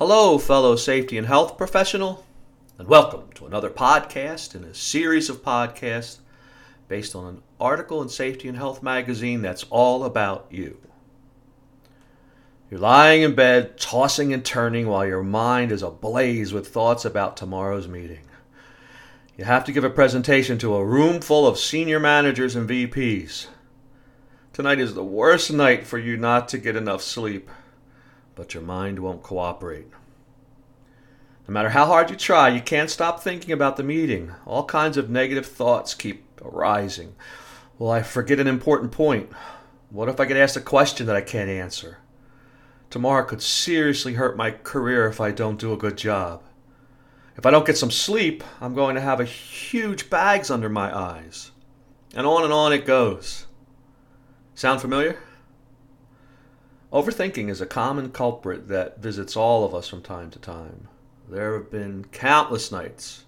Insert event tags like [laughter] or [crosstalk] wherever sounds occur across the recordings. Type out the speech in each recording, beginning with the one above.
Hello, fellow safety and health professional, and welcome to another podcast in a series of podcasts based on an article in Safety and Health magazine that's all about you. You're lying in bed, tossing and turning while your mind is ablaze with thoughts about tomorrow's meeting. You have to give a presentation to a room full of senior managers and VPs. Tonight is the worst night for you not to get enough sleep but your mind won't cooperate. No matter how hard you try, you can't stop thinking about the meeting. All kinds of negative thoughts keep arising. Will I forget an important point? What if I get asked a question that I can't answer? Tomorrow could seriously hurt my career if I don't do a good job. If I don't get some sleep, I'm going to have huge bags under my eyes. And on and on it goes. Sound familiar? Overthinking is a common culprit that visits all of us from time to time. There have been countless nights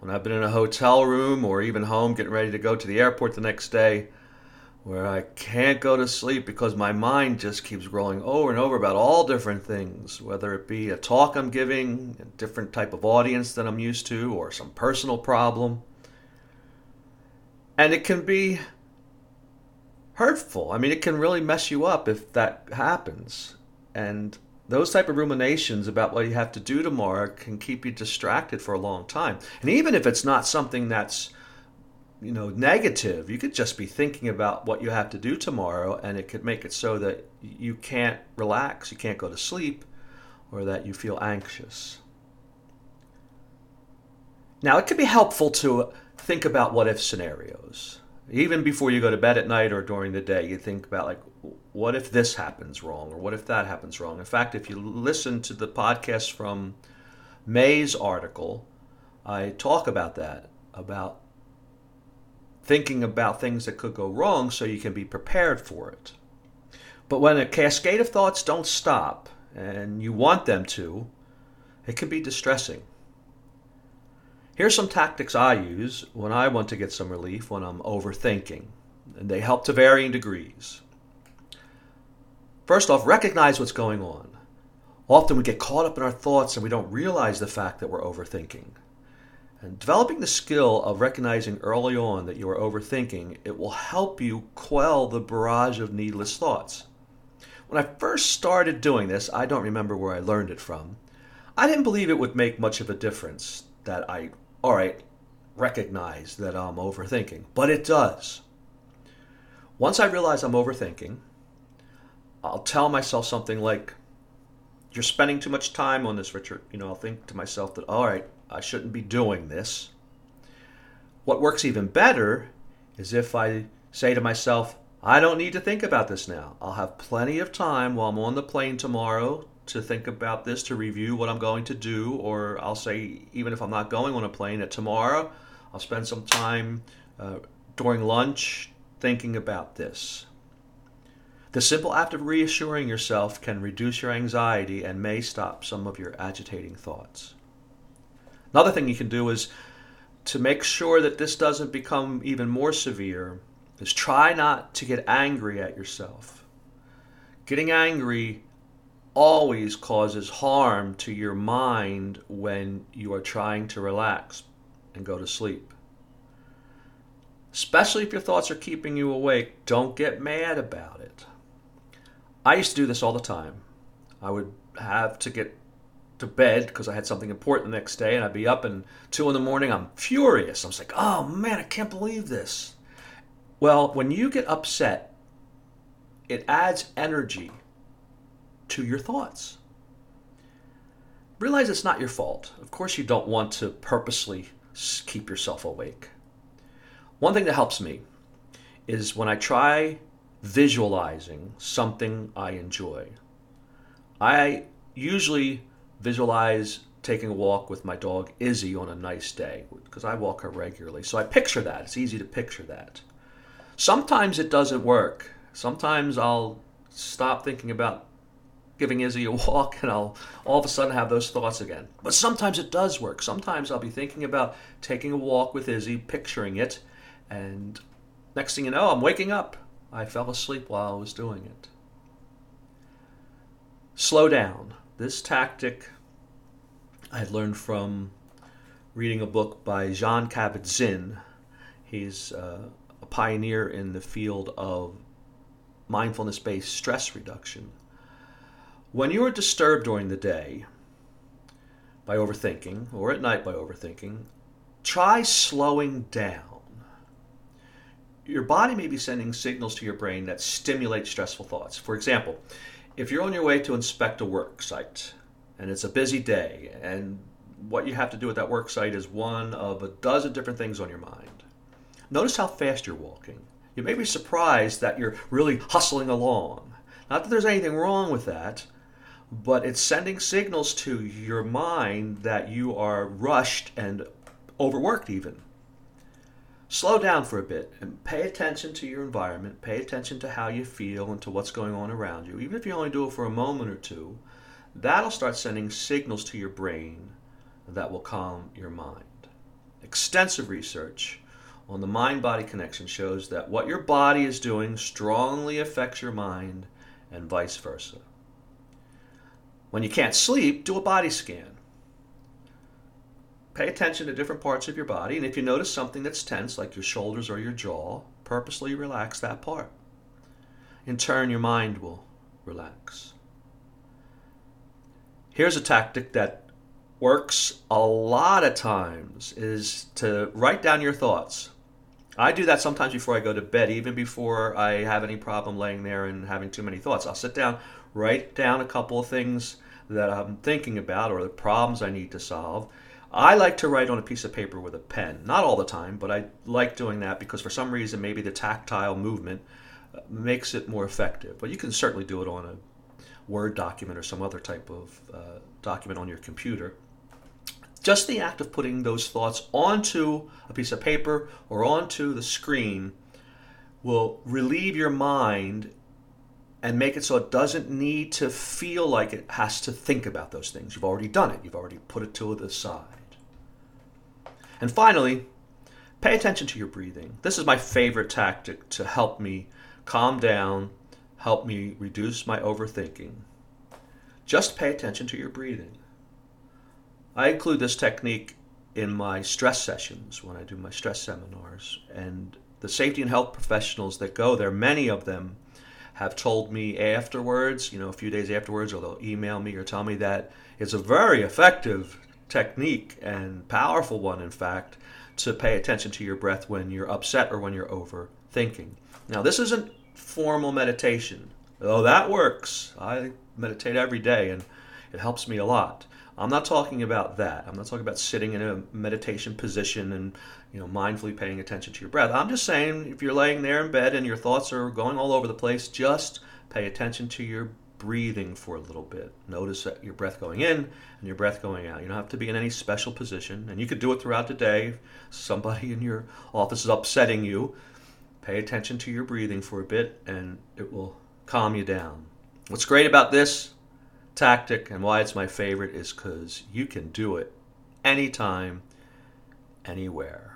when I've been in a hotel room or even home getting ready to go to the airport the next day where I can't go to sleep because my mind just keeps rolling over and over about all different things, whether it be a talk I'm giving, a different type of audience than I'm used to, or some personal problem. And it can be hurtful. I mean, it can really mess you up if that happens. And those type of ruminations about what you have to do tomorrow can keep you distracted for a long time. And even if it's not something that's you know negative, you could just be thinking about what you have to do tomorrow and it could make it so that you can't relax, you can't go to sleep or that you feel anxious. Now, it could be helpful to think about what if scenarios even before you go to bed at night or during the day, you think about like, what if this happens wrong or what if that happens wrong? In fact, if you listen to the podcast from May's article, I talk about that, about thinking about things that could go wrong so you can be prepared for it. But when a cascade of thoughts don't stop and you want them to, it can be distressing. Here's some tactics I use when I want to get some relief when I'm overthinking, and they help to varying degrees. First off, recognize what's going on. Often we get caught up in our thoughts and we don't realize the fact that we're overthinking. And developing the skill of recognizing early on that you are overthinking, it will help you quell the barrage of needless thoughts. When I first started doing this, I don't remember where I learned it from. I didn't believe it would make much of a difference that I all right, recognize that I'm overthinking, but it does. Once I realize I'm overthinking, I'll tell myself something like, You're spending too much time on this, Richard. You know, I'll think to myself that, All right, I shouldn't be doing this. What works even better is if I say to myself, I don't need to think about this now. I'll have plenty of time while I'm on the plane tomorrow to think about this, to review what I'm going to do, or I'll say, even if I'm not going on a plane, that tomorrow I'll spend some time uh, during lunch thinking about this. The simple act of reassuring yourself can reduce your anxiety and may stop some of your agitating thoughts. Another thing you can do is to make sure that this doesn't become even more severe is try not to get angry at yourself. Getting angry always causes harm to your mind when you are trying to relax and go to sleep. Especially if your thoughts are keeping you awake, don't get mad about it. I used to do this all the time. I would have to get to bed because I had something important the next day, and I'd be up and two in the morning. I'm furious. I'm like, oh man, I can't believe this. Well, when you get upset, it adds energy to your thoughts. Realize it's not your fault. Of course, you don't want to purposely keep yourself awake. One thing that helps me is when I try visualizing something I enjoy. I usually visualize taking a walk with my dog Izzy on a nice day because I walk her regularly. So I picture that. It's easy to picture that. Sometimes it doesn't work. Sometimes I'll stop thinking about giving Izzy a [laughs] walk and I'll all of a sudden have those thoughts again. But sometimes it does work. Sometimes I'll be thinking about taking a walk with Izzy, picturing it, and next thing you know, I'm waking up. I fell asleep while I was doing it. Slow down. This tactic I had learned from reading a book by Jon Kabat-Zinn. He's uh, a pioneer in the field of mindfulness based stress reduction. When you are disturbed during the day by overthinking, or at night by overthinking, try slowing down. Your body may be sending signals to your brain that stimulate stressful thoughts. For example, if you're on your way to inspect a work site and it's a busy day and what you have to do at that work site is one of a dozen different things on your mind. Notice how fast you're walking. You may be surprised that you're really hustling along. Not that there's anything wrong with that, but it's sending signals to your mind that you are rushed and overworked, even. Slow down for a bit and pay attention to your environment, pay attention to how you feel and to what's going on around you. Even if you only do it for a moment or two, that'll start sending signals to your brain that will calm your mind. Extensive research on the mind body connection shows that what your body is doing strongly affects your mind and vice versa. When you can't sleep, do a body scan. Pay attention to different parts of your body, and if you notice something that's tense, like your shoulders or your jaw, purposely relax that part. In turn, your mind will relax. Here's a tactic that works a lot of times is to write down your thoughts. I do that sometimes before I go to bed, even before I have any problem laying there and having too many thoughts. I'll sit down, write down a couple of things that I'm thinking about or the problems I need to solve. I like to write on a piece of paper with a pen. Not all the time, but I like doing that because for some reason maybe the tactile movement uh, makes it more effective. But you can certainly do it on a Word document or some other type of uh, document on your computer. Just the act of putting those thoughts onto a piece of paper or onto the screen will relieve your mind and make it so it doesn't need to feel like it has to think about those things. You've already done it, you've already put it to the side. And finally, pay attention to your breathing. This is my favorite tactic to help me calm down, help me reduce my overthinking. Just pay attention to your breathing. I include this technique in my stress sessions when I do my stress seminars. And the safety and health professionals that go there, many of them have told me afterwards, you know, a few days afterwards, or they'll email me or tell me that it's a very effective technique and powerful one, in fact, to pay attention to your breath when you're upset or when you're overthinking. Now, this isn't formal meditation, though that works. I meditate every day and it helps me a lot. I'm not talking about that. I'm not talking about sitting in a meditation position and you know mindfully paying attention to your breath. I'm just saying if you're laying there in bed and your thoughts are going all over the place, just pay attention to your breathing for a little bit. Notice that your breath going in and your breath going out. You don't have to be in any special position, and you could do it throughout the day. If somebody in your office is upsetting you, pay attention to your breathing for a bit, and it will calm you down. What's great about this tactic and why it's my favorite is because you can do it anytime, anywhere.